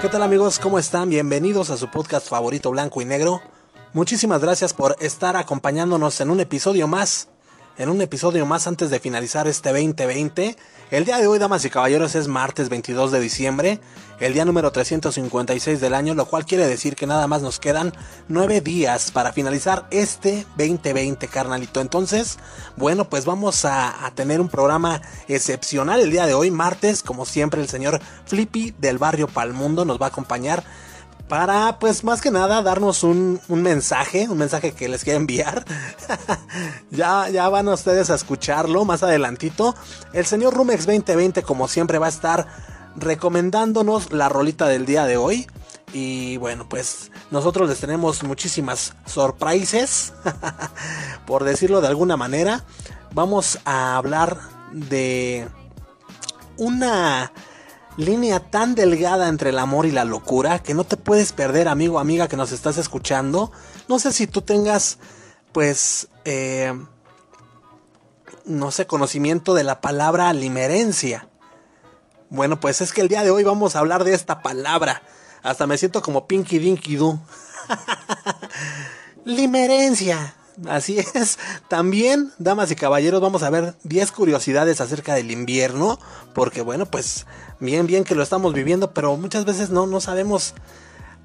¿Qué tal amigos? ¿Cómo están? Bienvenidos a su podcast favorito blanco y negro. Muchísimas gracias por estar acompañándonos en un episodio más. En un episodio más antes de finalizar este 2020. El día de hoy, damas y caballeros, es martes 22 de diciembre, el día número 356 del año, lo cual quiere decir que nada más nos quedan 9 días para finalizar este 2020, carnalito. Entonces, bueno, pues vamos a, a tener un programa excepcional el día de hoy, martes, como siempre, el señor Flippy del barrio Palmundo nos va a acompañar para, pues más que nada, darnos un, un mensaje, un mensaje que les quiero enviar. ya, ya van ustedes a escucharlo más adelantito. El señor Rumex 2020, como siempre, va a estar recomendándonos la rolita del día de hoy. Y bueno, pues nosotros les tenemos muchísimas sorpresas, por decirlo de alguna manera. Vamos a hablar de una línea tan delgada entre el amor y la locura que no te puedes perder, amigo, amiga, que nos estás escuchando. No sé si tú tengas, pues, eh, no sé, conocimiento de la palabra limerencia. Bueno, pues es que el día de hoy vamos a hablar de esta palabra. Hasta me siento como Pinky Dinky Doo. limerencia. Así es. También, damas y caballeros, vamos a ver 10 curiosidades acerca del invierno. Porque bueno, pues bien, bien que lo estamos viviendo, pero muchas veces no, no sabemos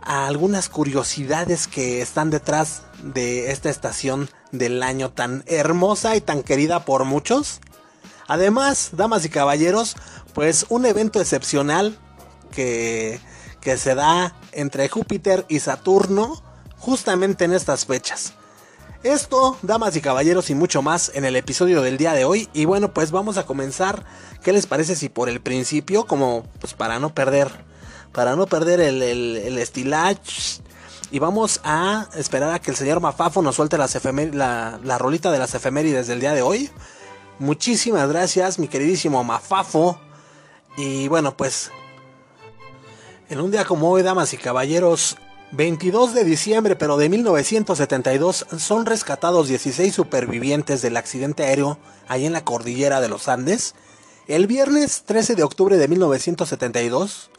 algunas curiosidades que están detrás de esta estación del año tan hermosa y tan querida por muchos. Además, damas y caballeros, pues un evento excepcional que, que se da entre Júpiter y Saturno justamente en estas fechas. Esto, damas y caballeros, y mucho más en el episodio del día de hoy. Y bueno, pues vamos a comenzar. ¿Qué les parece si por el principio, como pues para no perder, para no perder el, el, estilage? Y vamos a esperar a que el señor Mafafo nos suelte la, la rolita de las efemérides del día de hoy. Muchísimas gracias, mi queridísimo Mafafo. Y bueno, pues en un día como hoy, damas y caballeros, 22 de diciembre pero de 1972 son rescatados 16 supervivientes del accidente aéreo ahí en la cordillera de los Andes. El viernes 13 de octubre de 1972,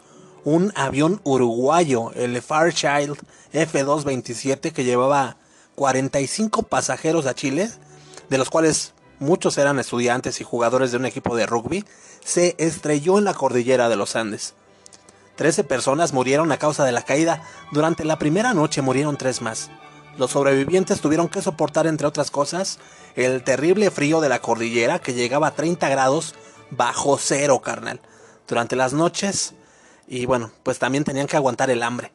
un avión uruguayo, el Fairchild F-227, que llevaba 45 pasajeros a Chile, de los cuales muchos eran estudiantes y jugadores de un equipo de rugby, se estrelló en la cordillera de los Andes. 13 personas murieron a causa de la caída. Durante la primera noche murieron tres más. Los sobrevivientes tuvieron que soportar, entre otras cosas, el terrible frío de la cordillera que llegaba a 30 grados bajo cero, carnal. Durante las noches. Y bueno, pues también tenían que aguantar el hambre.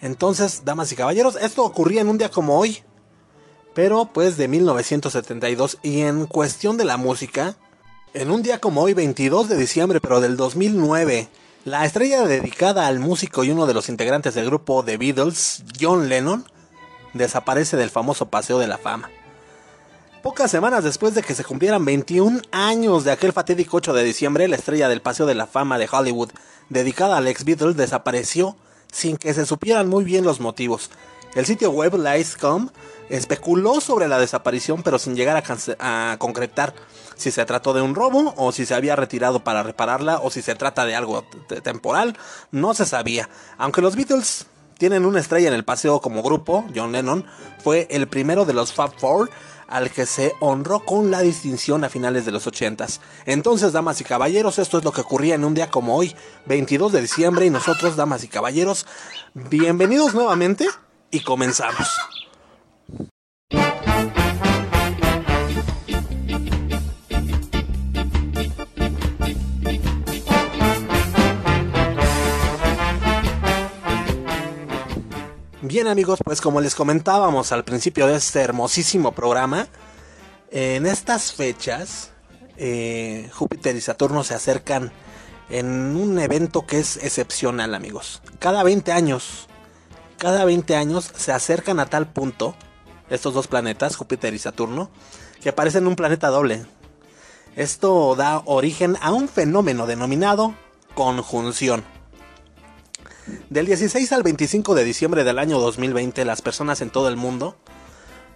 Entonces, damas y caballeros, esto ocurría en un día como hoy. Pero pues de 1972. Y en cuestión de la música, en un día como hoy, 22 de diciembre, pero del 2009 la estrella dedicada al músico y uno de los integrantes del grupo The Beatles, John Lennon, desaparece del famoso Paseo de la Fama. Pocas semanas después de que se cumplieran 21 años de aquel fatídico 8 de diciembre, la estrella del Paseo de la Fama de Hollywood, dedicada al ex Beatles, desapareció sin que se supieran muy bien los motivos. El sitio web Lights.com especuló sobre la desaparición, pero sin llegar a, a, concretar si se trató de un robo o si se había retirado para repararla o si se trata de algo temporal, no se sabía. Aunque los Beatles tienen una estrella en el paseo como grupo, John Lennon fue el primero de los Fab Four al que se honró con la distinción a finales de los 80. Entonces, damas y caballeros, esto es lo que ocurría en un día como hoy, 22 de diciembre, y nosotros, damas y caballeros, bienvenidos nuevamente y comenzamos. Bien amigos, pues como les comentábamos al principio de este hermosísimo programa, en estas fechas eh, Júpiter y Saturno se acercan en un evento que es excepcional amigos. Cada 20 años, cada 20 años se acercan a tal punto estos dos planetas, Júpiter y Saturno, que parecen un planeta doble. Esto da origen a un fenómeno denominado conjunción. Del 16 al 25 de diciembre del año 2020, las personas en todo el mundo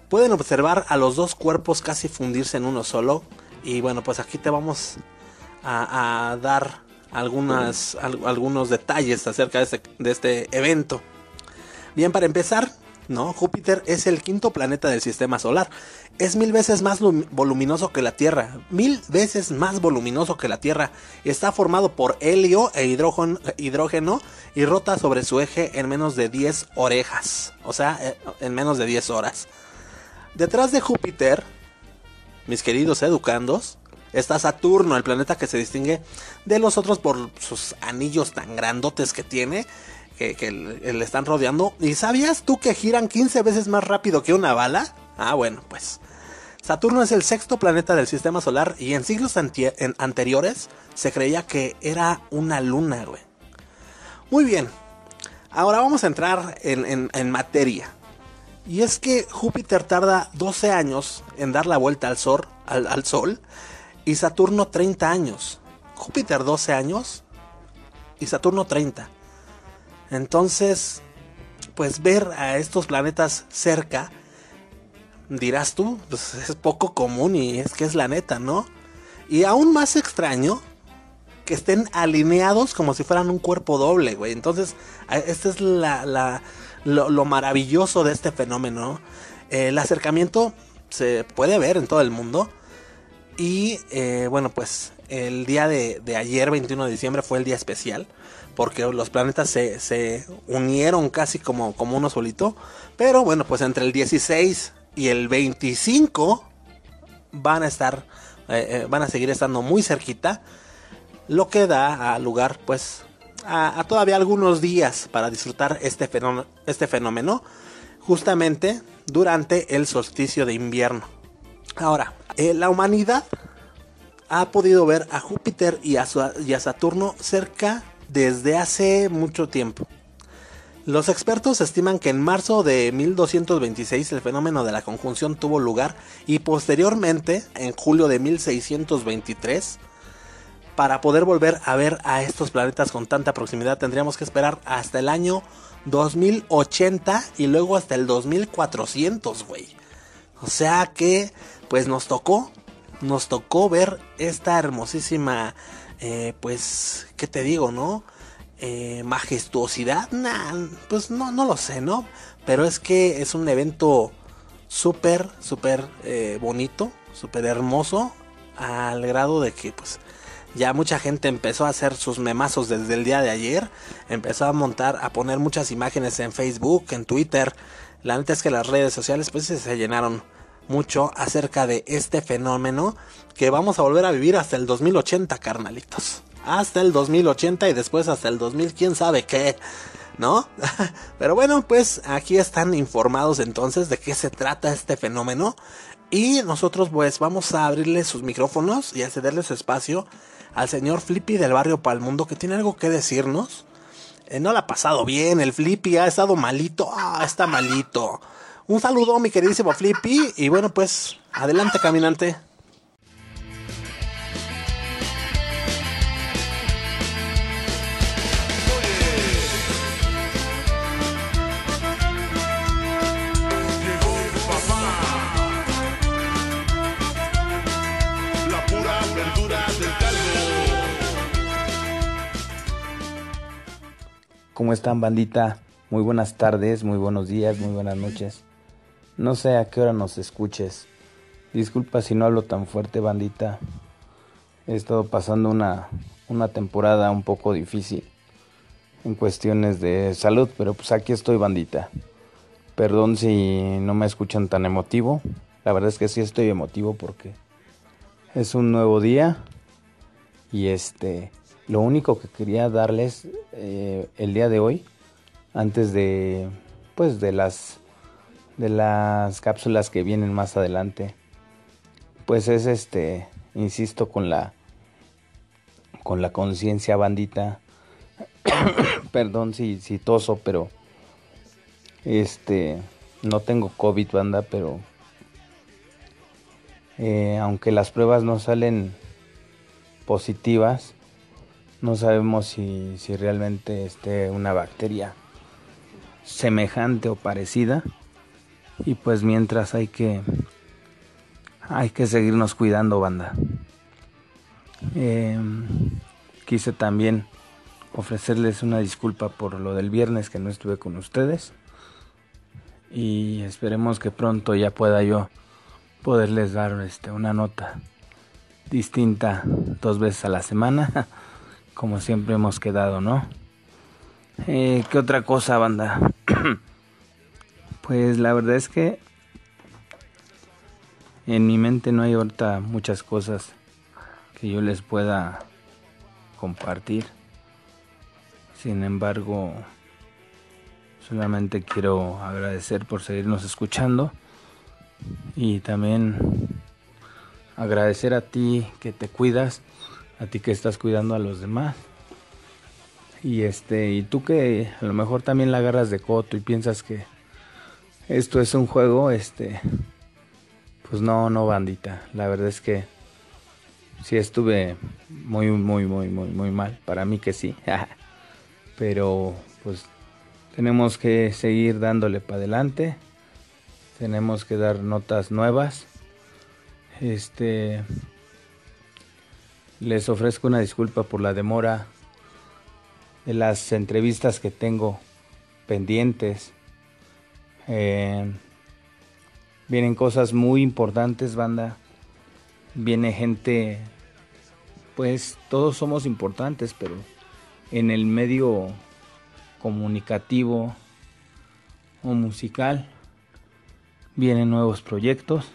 pueden observar a los dos cuerpos casi fundirse en uno solo. Y bueno, pues aquí te vamos a, dar algunas, algunos detalles acerca de este, de este evento. Bien, para empezar, ¿no? Júpiter es el quinto planeta del sistema solar. Es mil veces más voluminoso que la Tierra. Mil veces más voluminoso que la Tierra. Está formado por helio e hidrógeno, y rota sobre su eje en menos de 10 orejas. O sea, eh, en menos de 10 horas. Detrás de Júpiter, mis queridos educandos, está Saturno, el planeta que se distingue de los otros por sus anillos tan grandotes que tiene que, le están rodeando. ¿Y sabías tú que giran 15 veces más rápido que una bala? Ah, bueno, pues. Saturno es el sexto planeta del sistema solar y en siglos anteriores se creía que era una luna, güey. Muy bien, ahora vamos a entrar en, materia. Y es que Júpiter tarda 12 años en dar la vuelta al sol, al sol y Saturno 30 años. Júpiter 12 años y Saturno 30. Entonces, pues ver a estos planetas cerca, dirás tú, pues es poco común y es que es la neta, ¿no? Y aún más extraño que estén alineados como si fueran un cuerpo doble, güey. Entonces, este es la, lo, maravilloso de este fenómeno. el acercamiento se puede ver en todo el mundo. Y eh, bueno, pues el día de, ayer, 21 de diciembre, fue el día especial porque los planetas se, unieron casi como, como uno solito. Pero bueno, pues entre el 16 y el 25 van a estar, eh, eh, van a seguir estando muy cerquita. Lo que da lugar pues a, todavía algunos días para disfrutar este fenómeno, este fenómeno justamente durante el solsticio de invierno. Ahora, eh, la humanidad ha podido ver a Júpiter y a, y a Saturno cerca desde hace mucho tiempo. Los expertos estiman que en marzo de 1226 el fenómeno de la conjunción tuvo lugar y posteriormente, en julio de 1623, para poder volver a ver a estos planetas con tanta proximidad tendríamos que esperar hasta el año 2080 y luego hasta el 2400, güey. O sea que, pues nos tocó, nos tocó ver esta hermosísima eh, pues, ¿qué te digo, no? Eh, majestuosidad, pues no, no lo sé, ¿no? Pero es que es un evento súper, súper eh, bonito, súper hermoso, al grado de que, pues, ya mucha gente empezó a hacer sus memazos desde el día de ayer, empezó a montar, a poner muchas imágenes en Facebook, en Twitter. La neta es que las redes sociales, pues, se llenaron mucho acerca de este fenómeno que vamos a volver a vivir hasta el 2080, carnalitos. Hasta el 2080 y después hasta el 2000, quién sabe qué, ¿no? Pero bueno, pues aquí están informados entonces de qué se trata este fenómeno. Y nosotros pues vamos a abrirle sus micrófonos y a cederle su espacio al señor Flippy del barrio Palmundo que tiene algo que decirnos. Eh, no le ha pasado bien, el Flippy ha estado malito, ah, está malito. Un saludo, mi queridísimo Flippy. Y bueno, pues, adelante, caminante. ¿Cómo están, bandita? Muy buenas tardes, muy buenos días, muy buenas noches. No sé a qué hora nos escuches. Disculpa si no hablo tan fuerte, bandita. He estado pasando una, una temporada un poco difícil en cuestiones de salud, pero pues aquí estoy, bandita. Perdón si no me escuchan tan emotivo. La verdad es que sí estoy emotivo porque es un nuevo día. Y este, lo único que quería darles eh, el día de hoy, antes de, pues de las de las cápsulas que vienen más adelante pues es este insisto con la con la conciencia bandita. Perdón si, si toso pero este no tengo covid banda pero eh, aunque las pruebas no salen positivas no sabemos si, si realmente esté una bacteria semejante o parecida Y pues mientras hay que hay que seguirnos cuidando, banda. Em, quise también ofrecerles una disculpa por lo del viernes que no estuve con ustedes. Y esperemos que pronto ya pueda yo poderles dar este, una nota distinta dos veces a la semana, como siempre hemos quedado, ¿no? Eh, ¿Qué otra cosa, banda? pues la verdad es que en mi mente no hay ahorita muchas cosas que yo les pueda compartir. Sin embargo, solamente quiero agradecer por seguirnos escuchando y también agradecer a ti que te cuidas, a ti que estás cuidando a los demás. Y este, y tú que a lo mejor también la agarras de coto y piensas que esto es un juego, este, pues no, no bandita. La verdad es que sí estuve muy, muy, muy, muy, muy mal. Para mí que sí. Pero pues tenemos que seguir dándole para adelante. Tenemos que dar notas nuevas. Este les ofrezco una disculpa por la demora de las entrevistas que tengo pendientes. Eh, vienen cosas muy importantes, banda. Viene gente, pues todos somos importantes, pero en el medio comunicativo o musical vienen nuevos proyectos.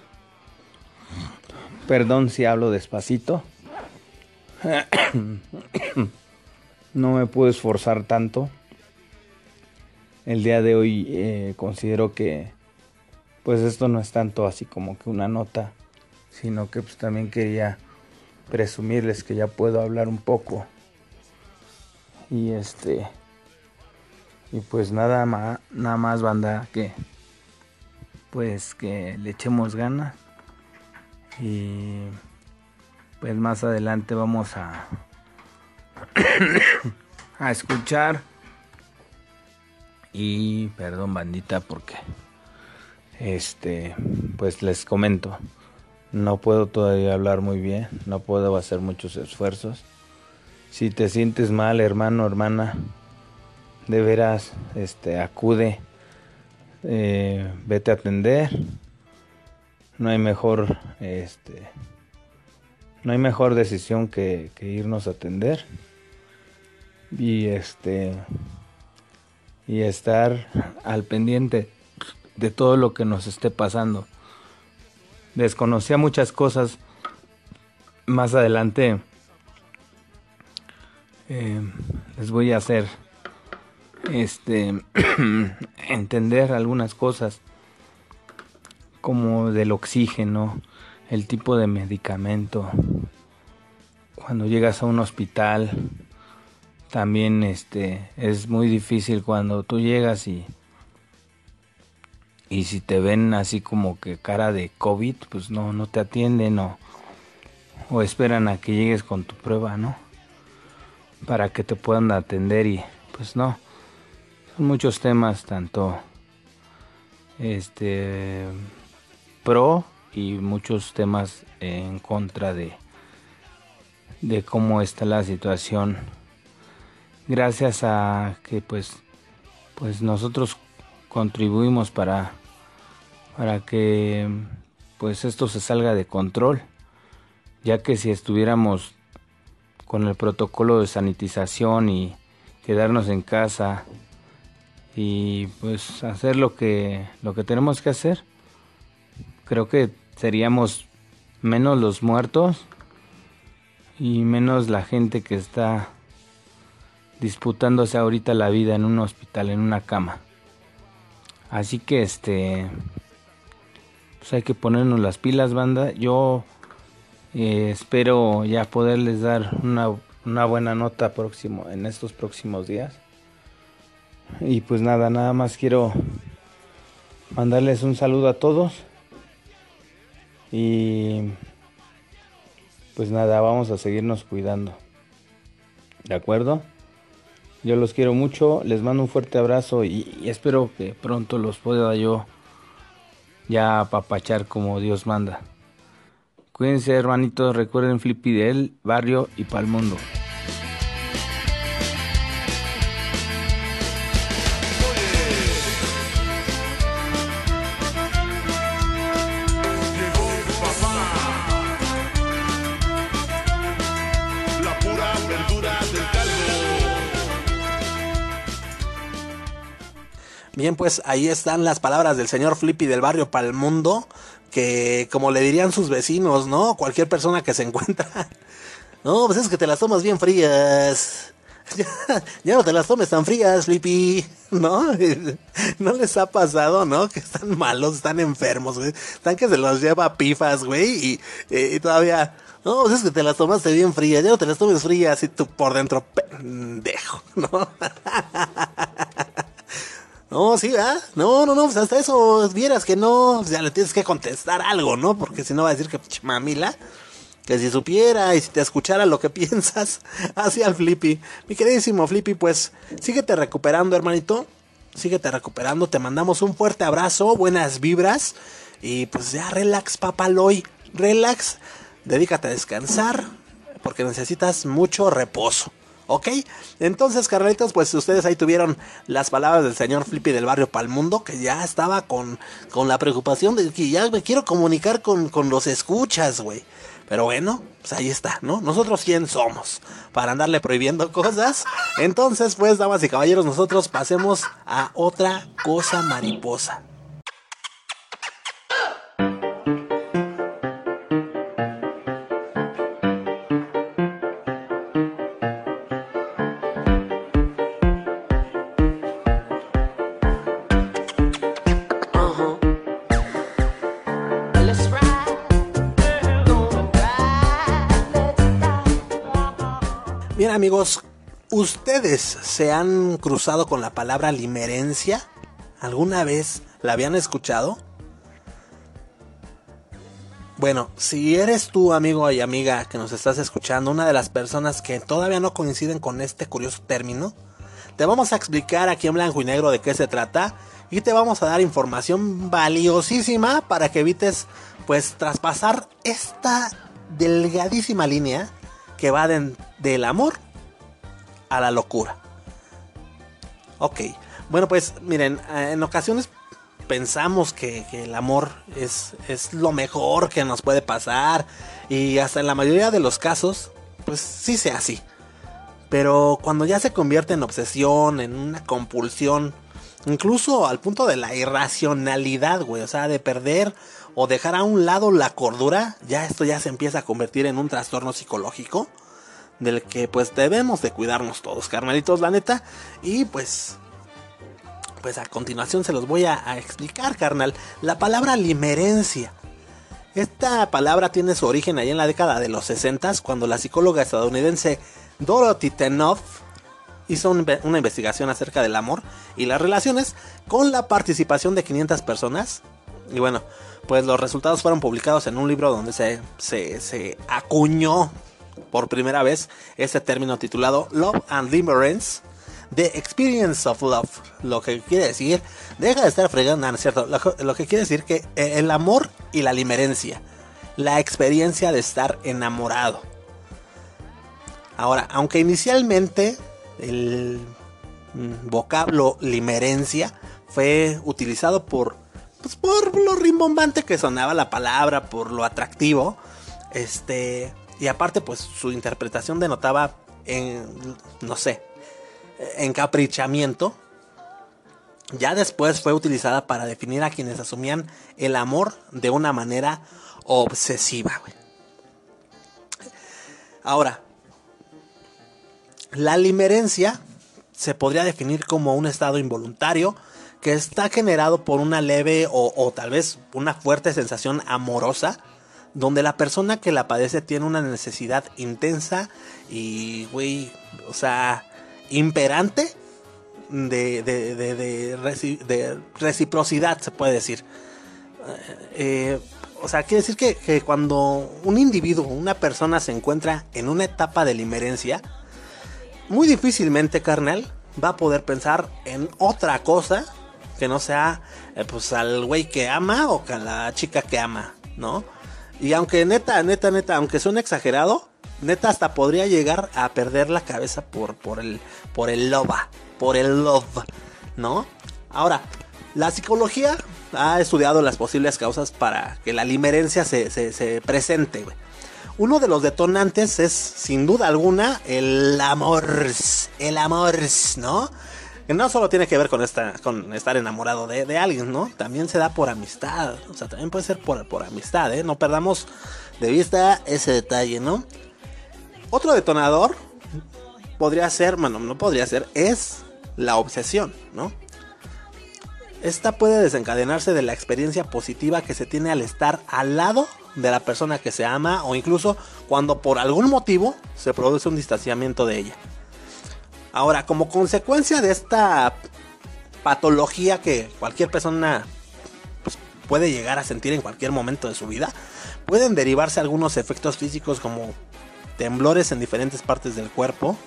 Perdón si hablo despacito. no me puedo esforzar tanto. El día de hoy eh, considero que pues esto no es tanto así como que una nota, sino que pues también quería presumirles que ya puedo hablar un poco. Y este y pues nada más nada más banda que pues que le echemos ganas y pues más adelante vamos a a escuchar y perdón bandita porque este pues les comento no puedo todavía hablar muy bien no puedo hacer muchos esfuerzos. Si te sientes mal hermano hermana de veras este acude eh, vete a atender. No hay mejor este no hay mejor decisión que, irnos a atender. Y este y estar al pendiente de todo lo que nos esté pasando. Desconocía muchas cosas. Más adelante eh, les voy a hacer este entender algunas cosas como del oxígeno, el tipo de medicamento. Cuando llegas a un hospital, también este es muy difícil cuando tú llegas y y si te ven así como que cara de COVID, pues no no te atienden o o esperan a que llegues con tu prueba, ¿no? Para que te puedan atender y pues no. Son muchos temas tanto este pro y muchos temas en contra de, de cómo está la situación. Gracias a que pues, pues nosotros contribuimos para, para que pues esto se salga de control, ya que si estuviéramos con el protocolo de sanitización y quedarnos en casa y pues hacer lo que lo que tenemos que hacer creo que seríamos menos los muertos y menos la gente que está disputándose ahorita la vida en un hospital, en una cama. Así que este pues hay que ponernos las pilas, banda. Yo eh, espero ya poderles dar una, una buena nota próximo en estos próximos días. Y pues nada, nada más quiero mandarles un saludo a todos y pues nada, vamos a seguirnos cuidando. ¿De acuerdo? Yo los quiero mucho, les mando un fuerte abrazo y, espero que pronto los pueda yo ya apapachar como Dios manda. Cuídense hermanitos, recuerden Flippy del barrio y pa'l mundo. Bien, pues ahí están las palabras del señor Flippy del barrio Palmundo, que como le dirían sus vecinos, ¿no? Cualquier persona que se encuentra. No, pues es que te las tomas bien frías. Ya, no te las tomes tan frías, Flippy. ¿No? ¿No les ha pasado, no? Que están malos, están enfermos. Están que se los lleva pifas, güey. Y, todavía... No, pues es que te las tomaste bien frías. Ya no te las tomes frías y tú por dentro pendejo, ¿no? No, sí, ¿verdad? No, no, no, pues hasta eso vieras que no, ya le tienes que contestar algo, ¿no? Porque si no va a decir que mamila, que si supiera y si te escuchara lo que piensas, así al Flippy. Mi queridísimo Flippy, pues síguete recuperando, hermanito. Síguete recuperando, te mandamos un fuerte abrazo, buenas vibras y pues ya relax, papaloy, relax, dedícate a descansar porque necesitas mucho reposo. ¿Ok? Entonces, carnalitos, pues ustedes ahí tuvieron las palabras del señor Flippy del barrio Palmundo, que ya estaba con, con la preocupación de que ya me quiero comunicar con, con los escuchas, güey. Pero bueno, pues ahí está, ¿no? Nosotros quién somos para andarle prohibiendo cosas. Entonces, pues, damas y caballeros, nosotros pasemos a otra cosa mariposa. Amigos, ¿ustedes se han cruzado con la palabra limerencia? ¿Alguna vez la habían escuchado? Bueno, si eres tú, amigo y amiga que nos estás escuchando, una de las personas que todavía no coinciden con este curioso término, te vamos a explicar aquí en blanco y negro de qué se trata y te vamos a dar información valiosísima para que evites pues traspasar esta delgadísima línea que va del amor a la locura. Ok, bueno pues miren, eh, en ocasiones pensamos que, el amor es, es, lo mejor que nos puede pasar y hasta en la mayoría de los casos, pues sí sea así. Pero cuando ya se convierte en obsesión, en una compulsión, incluso al punto de la irracionalidad, güey, o sea, de perder o dejar a un lado la cordura, ya esto ya se empieza a convertir en un trastorno psicológico del que pues debemos de cuidarnos todos, carnalitos, la neta. Y pues pues a continuación se los voy a, explicar, carnal. La palabra limerencia. Esta palabra tiene su origen ahí en la década de los 60 cuando la psicóloga estadounidense Dorothy Tenoff hizo una investigación acerca del amor y las relaciones con la participación de 500 personas. Y bueno, pues los resultados fueron publicados en un libro donde se, se, se acuñó por primera vez este término titulado Love and Limerence. The Experience of Love, lo que quiere decir, deja de estar fregando, no, es cierto, lo, que quiere decir que eh, el amor y la limerencia, la experiencia de estar enamorado. Ahora, aunque inicialmente el mm, vocablo limerencia fue utilizado por, pues por lo rimbombante que sonaba la palabra, por lo atractivo, este, y aparte, pues su interpretación denotaba en, no sé, encaprichamiento. Ya después fue utilizada para definir a quienes asumían el amor de una manera obsesiva. Ahora, la limerencia se podría definir como un estado involuntario que está generado por una leve o, o tal vez una fuerte sensación amorosa donde la persona que la padece tiene una necesidad intensa y, güey, o sea, imperante de, de, reciprocidad, se puede decir. Eh, o sea, quiere decir que, cuando un individuo, una persona se encuentra en una etapa de limerencia, muy difícilmente, carnal, va a poder pensar en otra cosa que no sea eh, pues al güey que ama o a la chica que ama, ¿no? Y aunque neta, neta, neta, aunque suene exagerado, neta hasta podría llegar a perder la cabeza por, por el por el love, por el love, ¿no? Ahora, la psicología ha estudiado las posibles causas para que la limerencia se, se, presente, Uno de los detonantes es, sin duda alguna, el amor. El amor, ¿no? Que no solo tiene que ver con, esta, con estar enamorado de, alguien, ¿no? También se da por amistad. O sea, también puede ser por, por amistad, ¿eh? No perdamos de vista ese detalle, ¿no? Otro detonador podría ser, bueno, no podría ser, es la obsesión, ¿no? Esta puede desencadenarse de la experiencia positiva que se tiene al estar al lado de la persona que se ama o incluso cuando por algún motivo se produce un distanciamiento de ella. Ahora, como consecuencia de esta patología que cualquier persona pues, puede llegar a sentir en cualquier momento de su vida, pueden derivarse algunos efectos físicos como temblores en diferentes partes del cuerpo,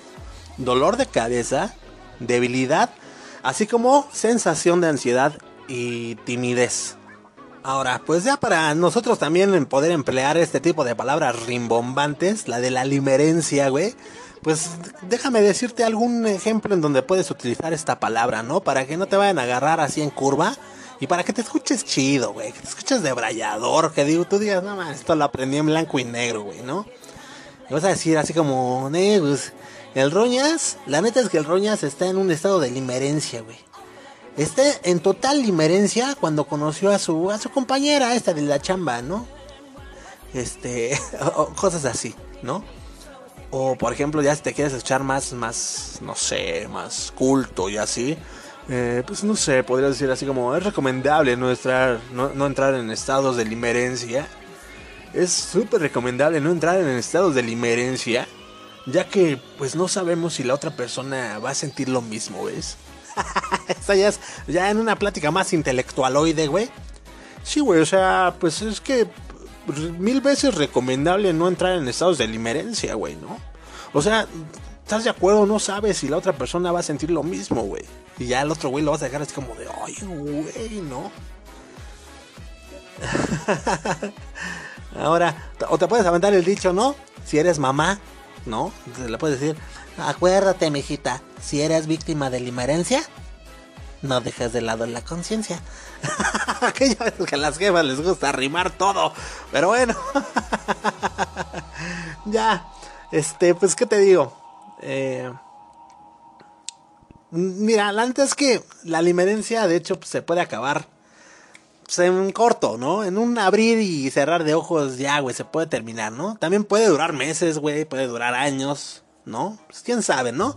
dolor de cabeza, debilidad así como sensación de ansiedad y timidez. Ahora, pues ya para nosotros también poder emplear este tipo de palabras rimbombantes, la de la limerencia, güey, pues déjame decirte algún ejemplo en donde puedes utilizar esta palabra, ¿no? Para que no te vayan a agarrar así en curva y para que te escuches chido, güey, que te escuches de brallador, que digo, tú digas, no, man, esto lo aprendí en blanco y negro, güey, ¿no? Y vas a decir así como, eh, pues, el Roñas, la neta es que el Roñas está en un estado de limerencia, güey. Está en total limerencia cuando conoció a su, a su compañera, esta de la chamba, ¿no? Este, cosas así, ¿no? O por ejemplo, ya si te quieres echar más, más, no sé, más culto y así. Eh, pues no sé, podría decir así como es recomendable no, no, no entrar en estados de limerencia. Es súper recomendable no entrar en estados de limerencia ya que pues no sabemos si la otra persona va a sentir lo mismo, ¿ves? Esta ya ya en una plática más intelectualoide, güey. Sí, güey, o sea, pues es que mil veces recomendable no entrar en estados de limerencia, güey, ¿no? O sea, ¿estás de acuerdo? No sabes si la otra persona va a sentir lo mismo, güey. Y ya el otro güey lo vas a dejar así como de, ay, güey, ¿no? Ahora, o te puedes aventar el dicho, ¿no? Si eres mamá, ¿no? Se le puede decir, acuérdate, mijita, si eres víctima de limerencia, no dejes de lado la conciencia. Aquello es que a las jefas les gusta arrimar todo, pero bueno. ya, este, pues, ¿qué te digo? Eh, mira, antes es que la limerencia, de hecho, pues, se puede acabar pues, en corto, ¿no? En un abrir y cerrar de ojos ya, güey, se puede terminar, ¿no? También puede durar meses, güey, puede durar años, ¿no? Pues quién sabe, ¿no?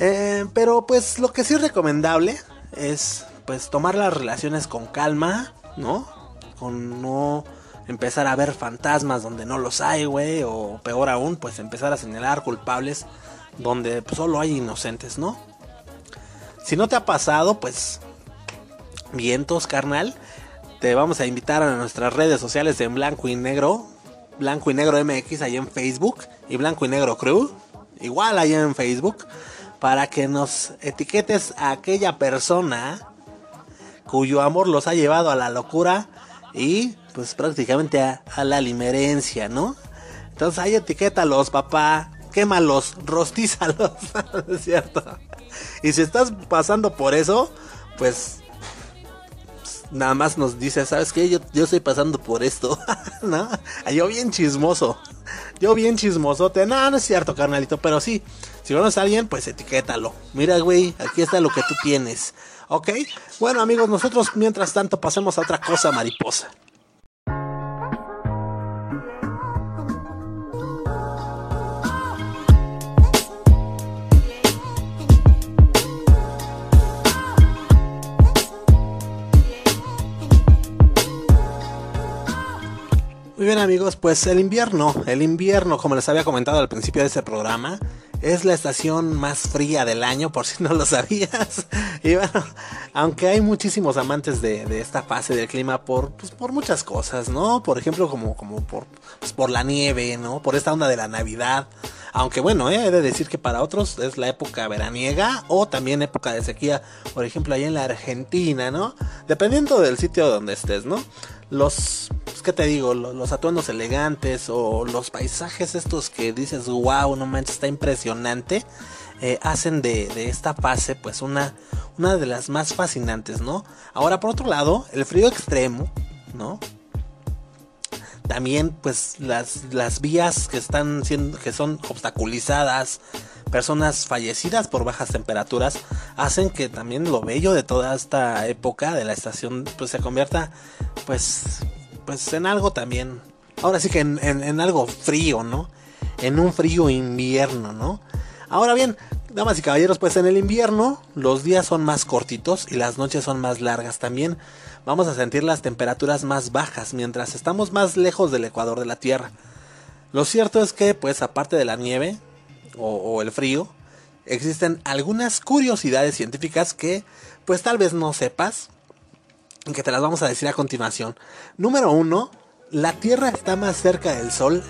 Eh, pero pues lo que sí es recomendable es pues tomar las relaciones con calma, ¿no? Con no empezar a ver fantasmas donde no los hay, güey, o peor aún, pues empezar a señalar culpables donde solo hay inocentes, ¿no? Si no te ha pasado, pues vientos, carnal, te vamos a invitar a nuestras redes sociales en blanco y negro, blanco y negro MX ahí en Facebook y blanco y negro crew, igual ahí en Facebook, para que nos etiquetes a aquella persona cuyo amor los ha llevado a la locura y pues prácticamente a, la limerencia, ¿no? Entonces ahí etiquétalos, papá, quémalos, rostízalos, ¿es cierto? Y si estás pasando por eso, pues nada más nos dice, ¿sabes qué? Yo, yo estoy pasando por esto, ¿no? Yo bien chismoso, yo bien chismosote, no, no es cierto, carnalito, pero sí, si conoces a alguien, pues etiquétalo. Mira, güey, aquí está lo que tú tienes, ¿ok? Bueno, amigos, nosotros mientras tanto pasemos a otra cosa mariposa. Muy bien amigos, pues el invierno, el invierno, como les había comentado al principio de este programa, es la estación más fría del año, por si no lo sabías. Y bueno, aunque hay muchísimos amantes de, esta fase del clima por, pues, por muchas cosas, ¿no? Por ejemplo, como, como por, pues, por la nieve, ¿no? Por esta onda de la Navidad. Aunque bueno, ¿eh? he de decir que para otros es la época veraniega o también época de sequía, por ejemplo, ahí en la Argentina, ¿no? Dependiendo del sitio donde estés, ¿no? Los, pues, ¿qué te digo? Los, atuendos elegantes o los paisajes estos que dices, wow, no manches, está impresionante, eh, hacen de, de, esta fase pues una, una de las más fascinantes, ¿no? Ahora, por otro lado, el frío extremo, ¿no? También, pues, las, las vías que están siendo, que son obstaculizadas, personas fallecidas por bajas temperaturas, hacen que también lo bello de toda esta época de la estación, pues, se convierta, pues, pues, en algo también, ahora sí que en, en algo frío, ¿no? En un frío invierno, ¿no? Ahora bien, damas y caballeros, pues en el invierno los días son más cortitos y las noches son más largas también vamos a sentir las temperaturas más bajas mientras estamos más lejos del ecuador de la Tierra. Lo cierto es que, pues aparte de la nieve o, el frío, existen algunas curiosidades científicas que, pues tal vez no sepas, y que te las vamos a decir a continuación. Número uno, la Tierra está más cerca del Sol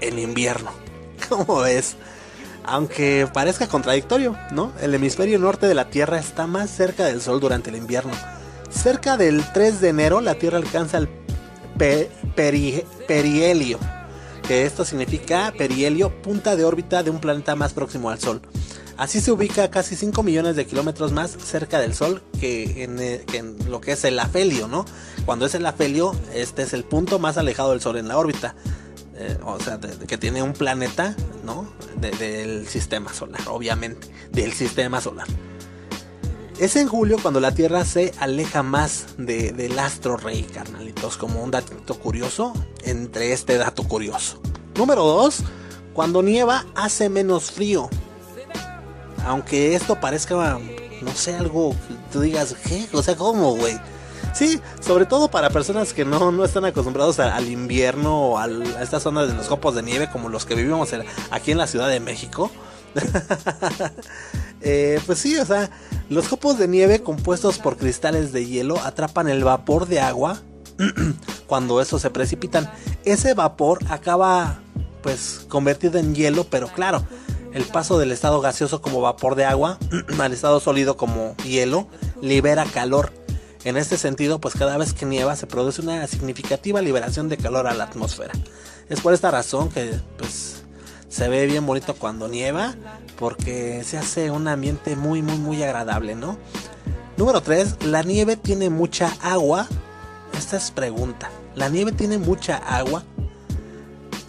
en invierno. ¿Cómo ves? Aunque parezca contradictorio, ¿no? El hemisferio norte de la Tierra está más cerca del Sol durante el invierno Cerca del 3 de enero la Tierra alcanza el perihelio, que esto significa perihelio, punta de órbita de un planeta más próximo al Sol. Así se ubica casi 5 millones de kilómetros más cerca del Sol que en, eh, lo que es el afelio, ¿no? Cuando es el afelio, este es el punto más alejado del Sol en la órbita. Eh, o sea, que tiene un planeta, ¿no? del sistema solar, obviamente, del sistema solar. Es en julio cuando la Tierra se aleja más del astro rey, carnalitos, como un dato curioso entre este dato curioso. Número 2. Cuando nieva hace menos frío. Aunque esto parezca, no sé, algo que tú digas, ¿qué? O sea, ¿cómo, güey? Sí, sobre todo para personas que no, no están acostumbrados al invierno o a, estas zonas de los copos de nieve como los que vivimos aquí en la Ciudad de México. Eh, pues sí, o sea, los copos de nieve compuestos por cristales de hielo atrapan el vapor de agua cuando estos se precipitan. Ese vapor acaba pues convertido en hielo, pero claro, el paso del estado gaseoso como vapor de agua al estado sólido como hielo libera calor. En este sentido, pues cada vez que nieva se produce una significativa liberación de calor a la atmósfera. Es por esta razón que pues se ve bien bonito cuando nieva porque se hace un ambiente muy muy muy agradable, ¿no? Número 3, la nieve tiene mucha agua. Esta es pregunta. ¿La nieve tiene mucha agua?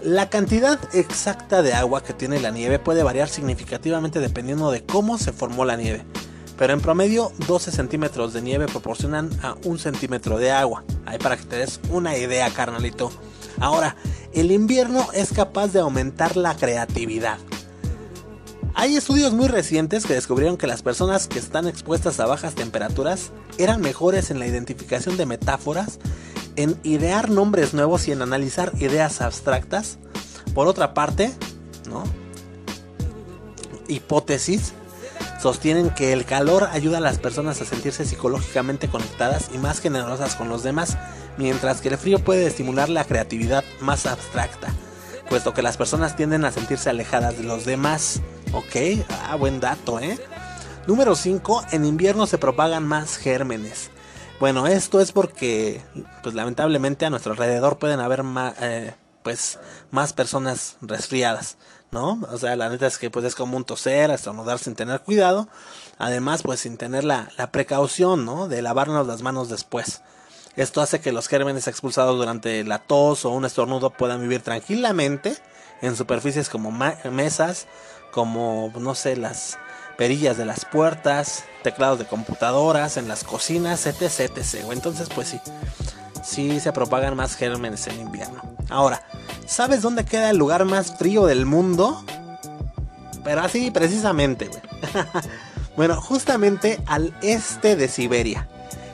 La cantidad exacta de agua que tiene la nieve puede variar significativamente dependiendo de cómo se formó la nieve. Pero en promedio 12 centímetros de nieve proporcionan a un centímetro de agua. Ahí para que te des una idea, carnalito. Ahora, el invierno es capaz de aumentar la creatividad. Hay estudios muy recientes que descubrieron que las personas que están expuestas a bajas temperaturas eran mejores en la identificación de metáforas, en idear nombres nuevos y en analizar ideas abstractas. Por otra parte, ¿no? hipótesis sostienen que el calor ayuda a las personas a sentirse psicológicamente conectadas y más generosas con los demás, mientras que el frío puede estimular la creatividad más abstracta, puesto que las personas tienden a sentirse alejadas de los demás. Ok, ah, buen dato, ¿eh? Número 5. En invierno se propagan más gérmenes. Bueno, esto es porque, pues lamentablemente a nuestro alrededor pueden haber más, eh, pues, más personas resfriadas, ¿no? O sea, la neta es que pues es como un toser, estornudar sin tener cuidado. Además, pues sin tener la, la precaución, ¿no? De lavarnos las manos después. Esto hace que los gérmenes expulsados durante la tos o un estornudo puedan vivir tranquilamente en superficies como mesas, como, no sé, las perillas de las puertas, teclados de computadoras, en las cocinas, etc, etc. Entonces, pues sí, sí se propagan más gérmenes en invierno. Ahora, ¿sabes dónde queda el lugar más frío del mundo? Pero así precisamente, bueno, justamente al este de Siberia.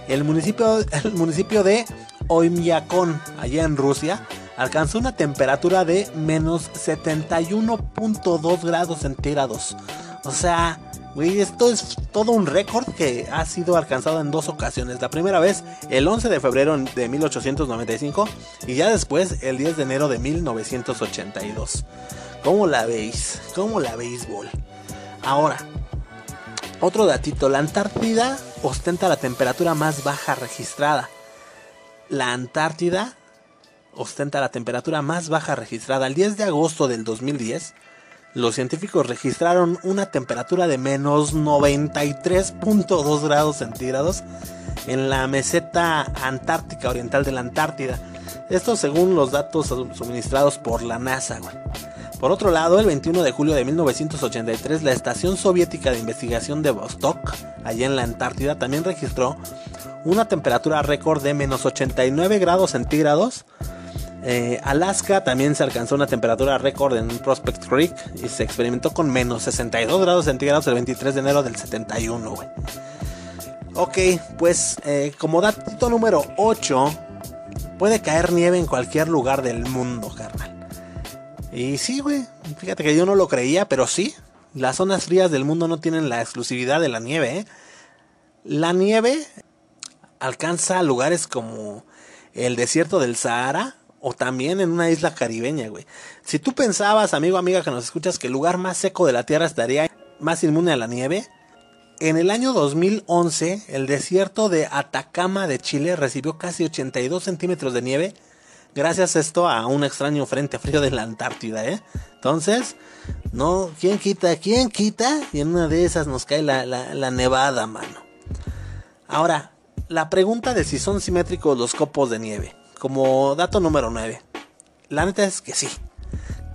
El municipio, el municipio de Oymyakon, allá en Rusia, alcanzó una temperatura de menos 71.2 grados centígrados. O sea, esto es todo un récord que ha sido alcanzado en dos ocasiones. La primera vez el 11 de febrero de 1895 y ya después el 10 de enero de 1982. ¿Cómo la veis? ¿Cómo la béisbol? Ahora, otro datito, la Antártida ostenta la temperatura más baja registrada. La Antártida ostenta la temperatura más baja registrada. El 10 de agosto del 2010, los científicos registraron una temperatura de menos 93.2 grados centígrados en la meseta antártica oriental de la Antártida. Esto según los datos suministrados por la NASA. Por otro lado, el 21 de julio de 1983, la Estación Soviética de Investigación de Vostok, allá en la Antártida, también registró una temperatura récord de menos 89 grados centígrados. Eh, Alaska también se alcanzó una temperatura récord en Prospect Creek y se experimentó con menos 62 grados centígrados el 23 de enero del 71, Ok, pues eh, como dato número 8, puede caer nieve en cualquier lugar del mundo, carnal. Y sí, güey. Fíjate que yo no lo creía, pero sí. Las zonas frías del mundo no tienen la exclusividad de la nieve. ¿eh? La nieve alcanza lugares como el desierto del Sahara o también en una isla caribeña, güey. Si tú pensabas, amigo, amiga, que nos escuchas, que el lugar más seco de la Tierra estaría más inmune a la nieve, en el año 2011 el desierto de Atacama de Chile recibió casi 82 centímetros de nieve gracias a esto a un extraño frente frío de la Antártida, ¿eh? Entonces, no, ¿quién quita? ¿Quién quita? Y en una de esas nos cae la, la nevada, mano. Ahora, la pregunta de si son simétricos los copos de nieve, como dato número 9. La neta es que sí.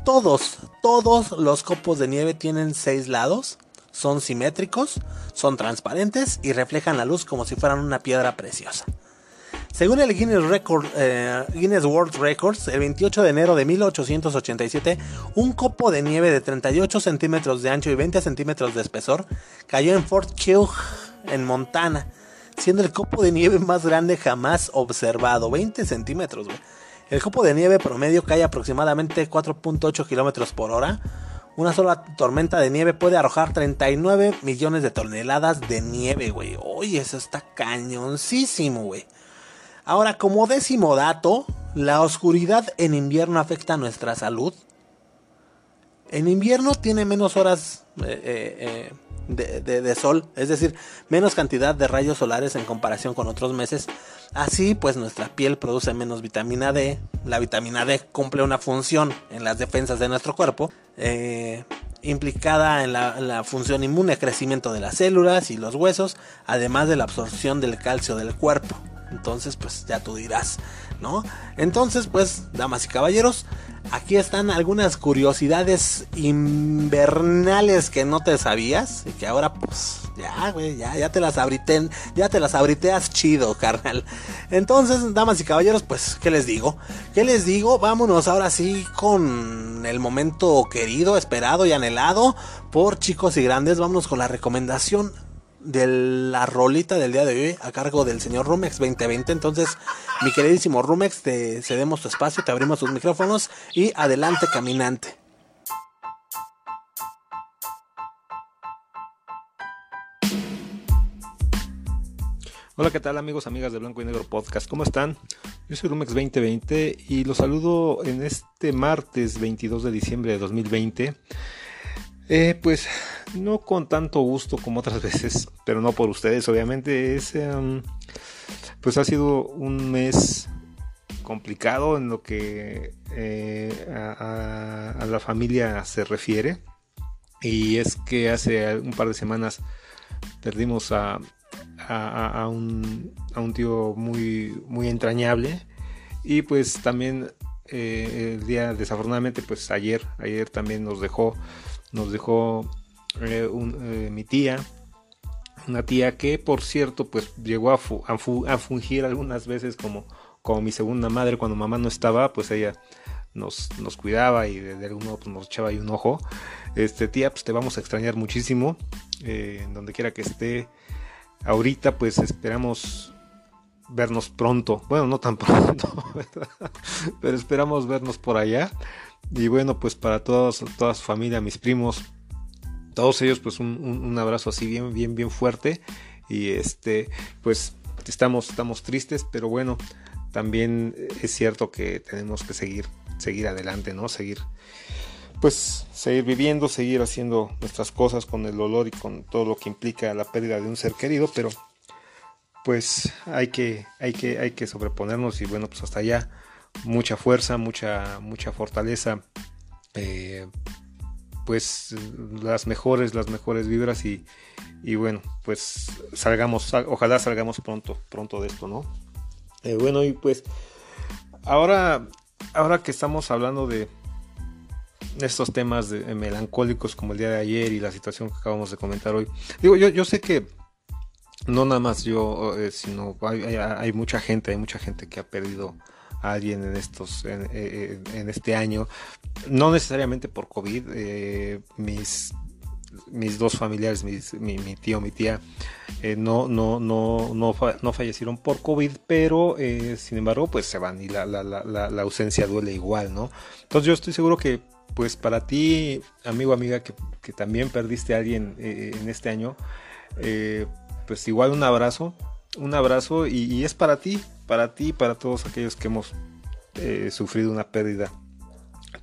Todos, todos los copos de nieve tienen seis lados, son simétricos, son transparentes y reflejan la luz como si fueran una piedra preciosa. Según el eh, Guinness, World Records, el 28 de enero de 1887, un copo de nieve de 38 centímetros de ancho y 20 centímetros de espesor cayó en Fort Hugh, en Montana, siendo el copo de nieve más grande jamás observado, 20 centímetros. El copo de nieve promedio cae aproximadamente 4.8 kilómetros por hora. Una sola tormenta de nieve puede arrojar 39 millones de toneladas de nieve, güey. Oye, eso está cañoncísimo, güey. Ahora, como décimo dato, la oscuridad en invierno afecta a nuestra salud. En invierno tiene menos horas eh, eh, eh, de, sol, es decir, menos cantidad de rayos solares en comparación con otros meses. Así, pues nuestra piel produce menos vitamina D. La vitamina D cumple una función en las defensas de nuestro cuerpo, implicada en la, en la función inmune, crecimiento de las células y los huesos, además de la absorción del calcio del cuerpo. Entonces, pues ya tú dirás, ¿no? Entonces, pues, damas y caballeros, aquí están algunas curiosidades invernales que no te sabías y que ahora, pues, ya, güey, ya, ya te las abriten, ya te las abriteas chido, carnal. Entonces, damas y caballeros, pues, ¿qué les digo? ¿Qué les digo? Vámonos ahora sí con el momento querido, esperado y anhelado por chicos y grandes. Vámonos con la recomendación de la rolita del día de hoy a cargo del señor Rumex 2020. Entonces, mi queridísimo Rumex, te cedemos tu espacio, te abrimos tus micrófonos y adelante caminante. Hola, ¿qué tal amigos, amigas de Blanco y Negro Podcast? ¿Cómo están? Yo soy Rumex 2020 y los saludo en este martes 22 de diciembre de 2020. Eh, pues no con tanto gusto como otras veces, pero no por ustedes, obviamente. Es, em, pues ha sido un mes complicado en lo que eh, a, la familia se refiere. Y es que hace un par de semanas perdimos a, a, un, a un tío muy, muy entrañable. Y pues también eh, el día, desafortunadamente, pues ayer, ayer también nos dejó nos dejó eh, eh, mi tía, una tía que por cierto pues llegó a, a, fungir algunas veces como, como mi segunda madre cuando mamá no estaba, pues ella nos, nos cuidaba y de, algún modo pues, nos echaba ahí un ojo. Este tía, pues te vamos a extrañar muchísimo, eh, en donde quiera que esté. Ahorita pues esperamos vernos pronto. Bueno, no tan pronto, pero esperamos vernos por allá. Y bueno, pues para todos, toda su familia, mis primos, todos ellos, pues un, un, abrazo así bien, bien, bien fuerte. Y este, pues estamos, estamos tristes, pero bueno, también es cierto que tenemos que seguir, seguir adelante, ¿no? Seguir, pues, seguir viviendo, seguir haciendo nuestras cosas con el dolor y con todo lo que implica la pérdida de un ser querido, pero pues hay que, hay que, hay que sobreponernos y bueno, pues hasta allá mucha fuerza, mucha, mucha fortaleza, eh, pues las mejores, las mejores vibras y, y bueno, pues salgamos, ojalá salgamos pronto, pronto de esto, ¿no? Eh, bueno, y pues ahora, ahora que estamos hablando de estos temas de, melancólicos como el día de ayer y la situación que acabamos de comentar hoy, digo, yo, yo sé que no nada más yo, eh, sino hay, mucha gente, hay mucha gente que ha perdido alguien en estos, en, este año, no necesariamente por COVID, eh, mis mis dos familiares, mi, tío, mi tía, eh, no, no, no, no, no, fallecieron por COVID, pero sin embargo, pues se van y la, la, la, la, ausencia duele igual, ¿no? Entonces yo estoy seguro que, pues para ti, amigo, amiga, que, que también perdiste a alguien en este año, eh, pues igual un abrazo, un abrazo y, es para ti, para ti, para todos aquellos que hemos eh, sufrido una pérdida.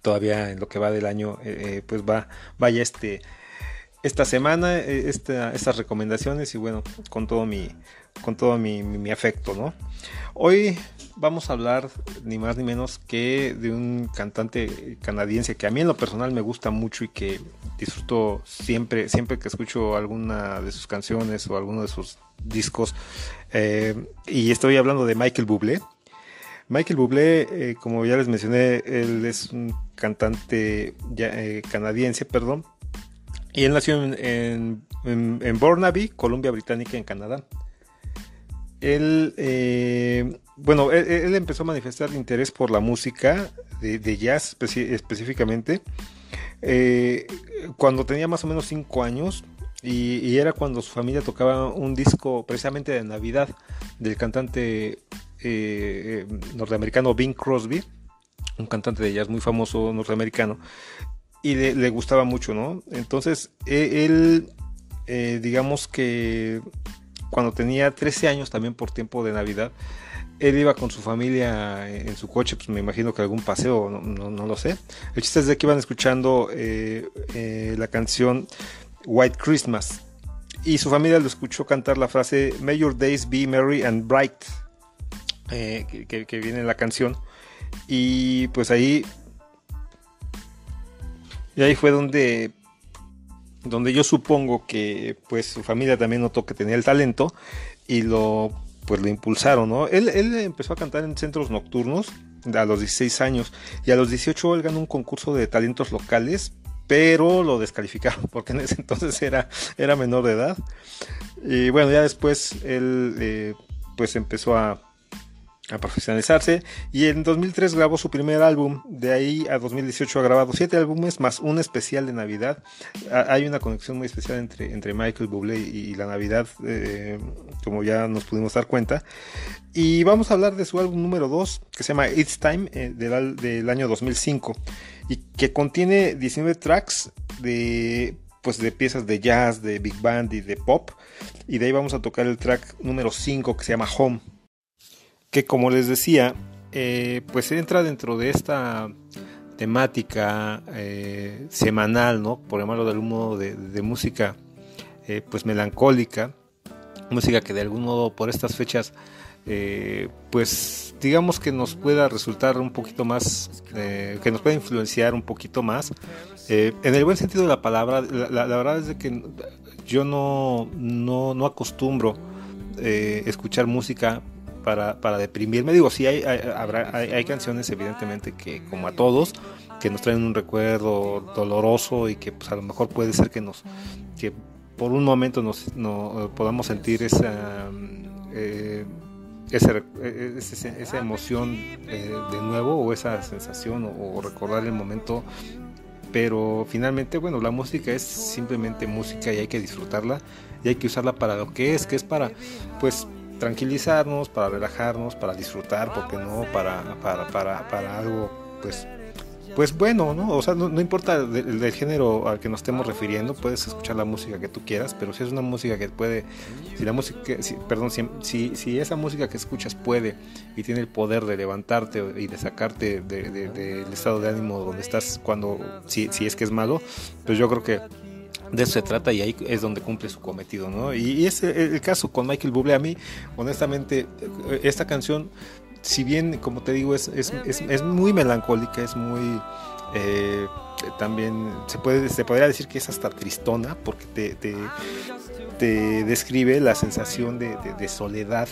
Todavía en lo que va del año, eh, eh, pues va, vaya este, esta semana, estas recomendaciones y bueno, con todo mi, con todo mi, mi afecto, ¿no? Hoy vamos a hablar ni más ni menos que de un cantante canadiense que a mí en lo personal me gusta mucho y que disfruto siempre, siempre que escucho alguna de sus canciones o alguno de sus discos. Eh, y estoy hablando de Michael Bublé. Michael Bublé, eh, como ya les mencioné, él es un cantante eh, canadiense, perdón. Y él nació en, en Burnaby, Columbia Británica, en Canadá. Él, eh, bueno, él, empezó a manifestar interés por la música de, jazz específicamente eh, cuando tenía más o menos 5 años y, era cuando su familia tocaba un disco precisamente de Navidad del cantante eh, norteamericano Bing Crosby, un cantante de jazz muy famoso norteamericano, y le, gustaba mucho, ¿no? Entonces, e, él, digamos que cuando tenía 13 años también por tiempo de Navidad. Él iba con su familia en su coche, pues me imagino que algún paseo, no, lo sé. El chiste es de que iban escuchando eh, eh, la canción White Christmas. Y su familia lo escuchó cantar la frase May your days be merry and bright, eh, que, que viene en la canción. Y pues ahí y ahí fue donde donde yo supongo que pues su familia también notó que tenía el talento y lo pues lo impulsaron, ¿no? Él, él empezó a cantar en centros nocturnos a los 16 años y a los 18 él ganó un concurso de talentos locales, pero lo descalificaron porque en ese entonces era, era menor de edad. Y bueno, ya después él eh, pues empezó a a profesionalizarse y en 2003 grabó su primer álbum, de ahí a 2018 ha grabado siete álbumes más un especial de Navidad. Hay una conexión muy especial entre, entre Michael Bublé y, la Navidad, eh, como ya nos pudimos dar cuenta. Y vamos a hablar de su álbum número 2, que se llama It's Time, eh, del, del año 2005, y que contiene 19 tracks de pues de piezas de jazz, de big band y de pop. Y de ahí vamos a tocar el track número 5 que se llama Home que como les decía, eh, pues entra dentro de esta temática eh, semanal, ¿no? Por llamarlo de algún modo, de, música eh, pues melancólica, música que de algún modo por estas fechas pues digamos que nos pueda resultar un poquito más, que nos pueda influenciar un poquito más, en el buen sentido de la palabra, la, verdad es que yo no, no, no acostumbro escuchar música para, para deprimirme. Digo, sí hay, habrá, hay, canciones evidentemente que como a todos, que nos traen un recuerdo doloroso y que pues a lo mejor puede ser que nos que por un momento nos no, podamos sentir esa eh, esa, emoción eh, de nuevo o esa sensación o, recordar el momento pero finalmente bueno la música es simplemente música y hay que disfrutarla y hay que usarla para lo que es que es para pues tranquilizarnos, para relajarnos, para disfrutar, porque no, para, para, para, para algo, pues pues bueno, ¿no? O sea, no, importa el, género al que nos estemos refiriendo, puedes escuchar la música que tú quieras, pero si es una música que puede, si la música, perdón, si, si, esa música que escuchas puede y tiene el poder de levantarte y de sacarte del estado de ánimo donde estás cuando, si, si es que es malo, pues yo creo que de eso se trata y ahí es donde cumple su cometido, ¿no? Y, es el, caso con Michael Bublé. A mí, honestamente, esta canción si bien, como te digo, es, es, es, muy melancólica, es muy... Eh, también se puede se podría decir que es hasta tristona porque te, te, te describe la sensación de, de, soledad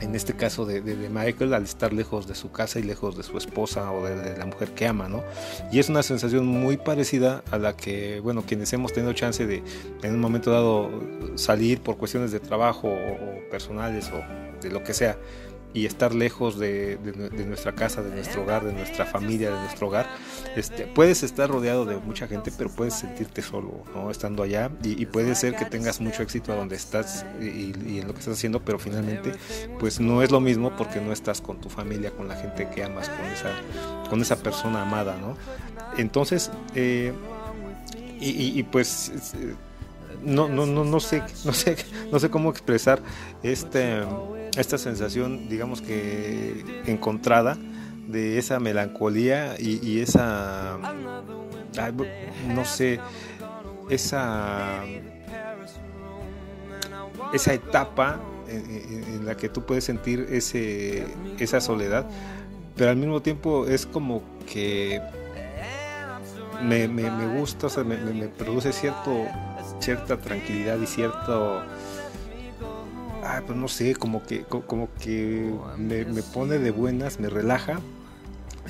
en este caso de, de, Michael al estar lejos de su casa y lejos de su esposa o de, la mujer que ama, ¿no? Y es una sensación muy parecida a la que, bueno, quienes hemos tenido chance de en un momento dado salir por cuestiones de trabajo o personales o de lo que sea, y estar lejos de, nuestra casa, de nuestro hogar, de nuestra familia, de nuestro hogar, este, puedes estar rodeado de mucha gente, pero puedes sentirte solo, ¿no? Estando allá y, puede ser que tengas mucho éxito a donde estás y, en lo que estás haciendo, pero finalmente, pues no es lo mismo porque no estás con tu familia, con la gente que amas, con esa, con esa persona amada, ¿no? Entonces, eh, y, pues no, no, no, no sé, no sé, no sé cómo expresar este esta sensación, digamos que encontrada, de esa melancolía y, esa, no sé, esa, esa etapa en, la que tú puedes sentir ese, esa soledad, pero al mismo tiempo es como que me, gusta, o sea, me, me produce cierto, cierta tranquilidad y cierto pues no sé, como que, como que me, pone de buenas, me relaja.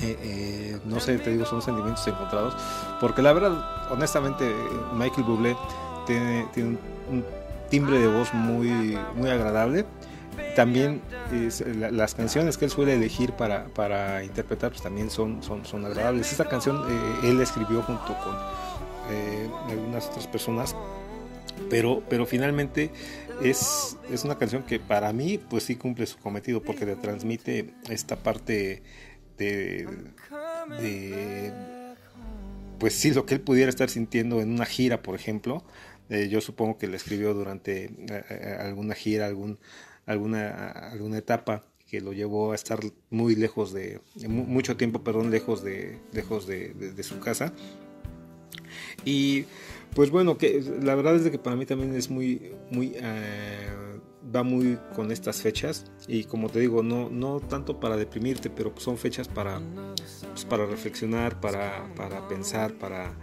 Eh, eh, no sé, te digo, son sentimientos encontrados. Porque la verdad, honestamente, Michael Bublé tiene, tiene un, timbre de voz muy, muy agradable. También las canciones que él suele elegir para, para interpretar pues también son, son, son agradables. Esta canción eh, él escribió junto con algunas otras personas pero, pero finalmente es, es una canción que para mí pues sí cumple su cometido porque le transmite esta parte de, pues sí lo que él pudiera estar sintiendo en una gira por ejemplo. Eh, yo supongo que le escribió durante eh, eh, alguna gira algún alguna alguna etapa que lo llevó a estar muy lejos de mucho tiempo perdón lejos de lejos de su casa. Y pues bueno, que la verdad es que para mí también es muy, muy, eh, va muy con estas fechas. Y como te digo, no, no tanto para deprimirte, pero son fechas para, pues para reflexionar, para, para pensar, para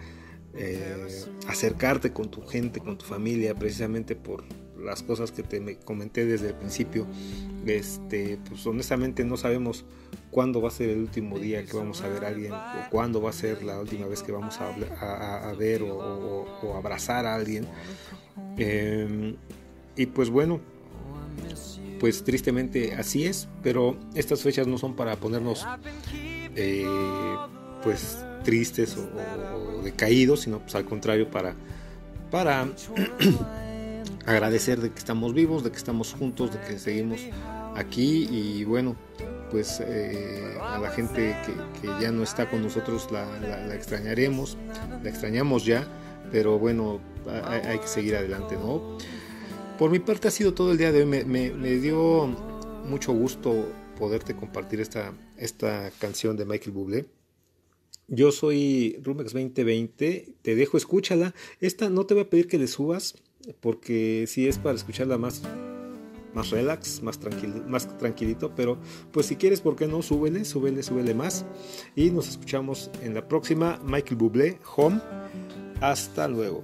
eh, acercarte con tu gente, con tu familia, precisamente por las cosas que te me comenté desde el principio. Este, pues honestamente no sabemos cuándo va a ser el último día que vamos a ver a alguien o cuándo va a ser la última vez que vamos a, ver o, abrazar a alguien. Em, y pues bueno, pues tristemente así es, pero estas fechas no son para ponernos eh, pues tristes o, decaídos, sino pues al contrario para, para agradecer de que estamos vivos, de que estamos juntos, de que seguimos aquí y bueno, pues eh, a la gente que, ya no está con nosotros la, extrañaremos, la extrañamos ya, pero bueno, hay, que seguir adelante, ¿no? Por mi parte ha sido todo el día de hoy, me, dio mucho gusto poderte compartir esta, esta canción de Michael Bublé. Yo soy Rumex 2020, te dejo, escúchala. Esta no te voy a pedir que le subas, porque si es para escucharla más más relax, más, tranquilo, más tranquilito, pero pues si quieres, ¿por qué no? Súbele, súbele, súbele más. Y nos escuchamos en la próxima. Michael Bublé, Home. Hasta luego.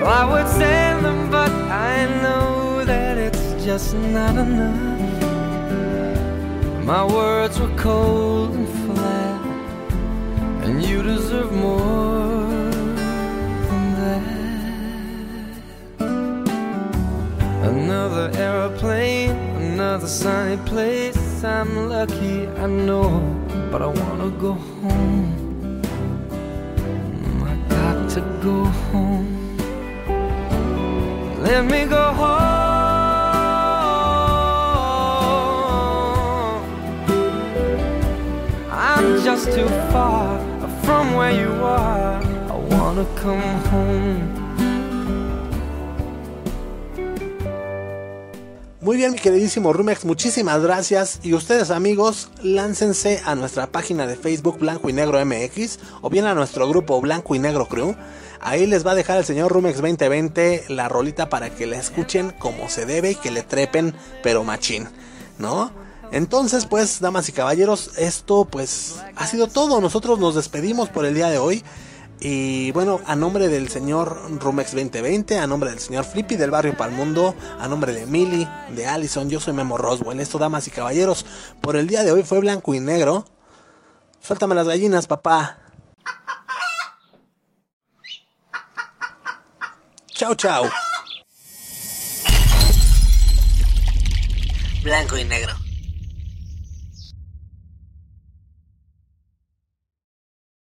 Well, I would send them, but I know that it's just not enough. My words were cold and flat, and you deserve more than that. Another aeroplane, another sunny place. I'm lucky, I know, but I wanna go home. I got to go home. Let me go home. I'm just too far from where you are. I wanna come home. Muy bien, mi queridísimo Rumex, muchísimas gracias. Y ustedes, amigos, láncense a nuestra página de Facebook Blanco y Negro MX o bien a nuestro grupo Blanco y Negro Crew. Ahí les va a dejar el señor Rumex 2020 la rolita para que la escuchen como se debe y que le trepen, pero machín, ¿no? Entonces, pues, damas y caballeros, esto pues ha sido todo. Nosotros nos despedimos por el día de hoy. Y bueno, a nombre del señor Rumex 2020, a nombre del señor Flippy del barrio Palmundo, a nombre de Millie, de Allison, yo soy Memo Roswell. Esto, damas y caballeros, por el día de hoy fue blanco y negro. Suéltame las gallinas, papá. Chao, chao. Blanco y negro.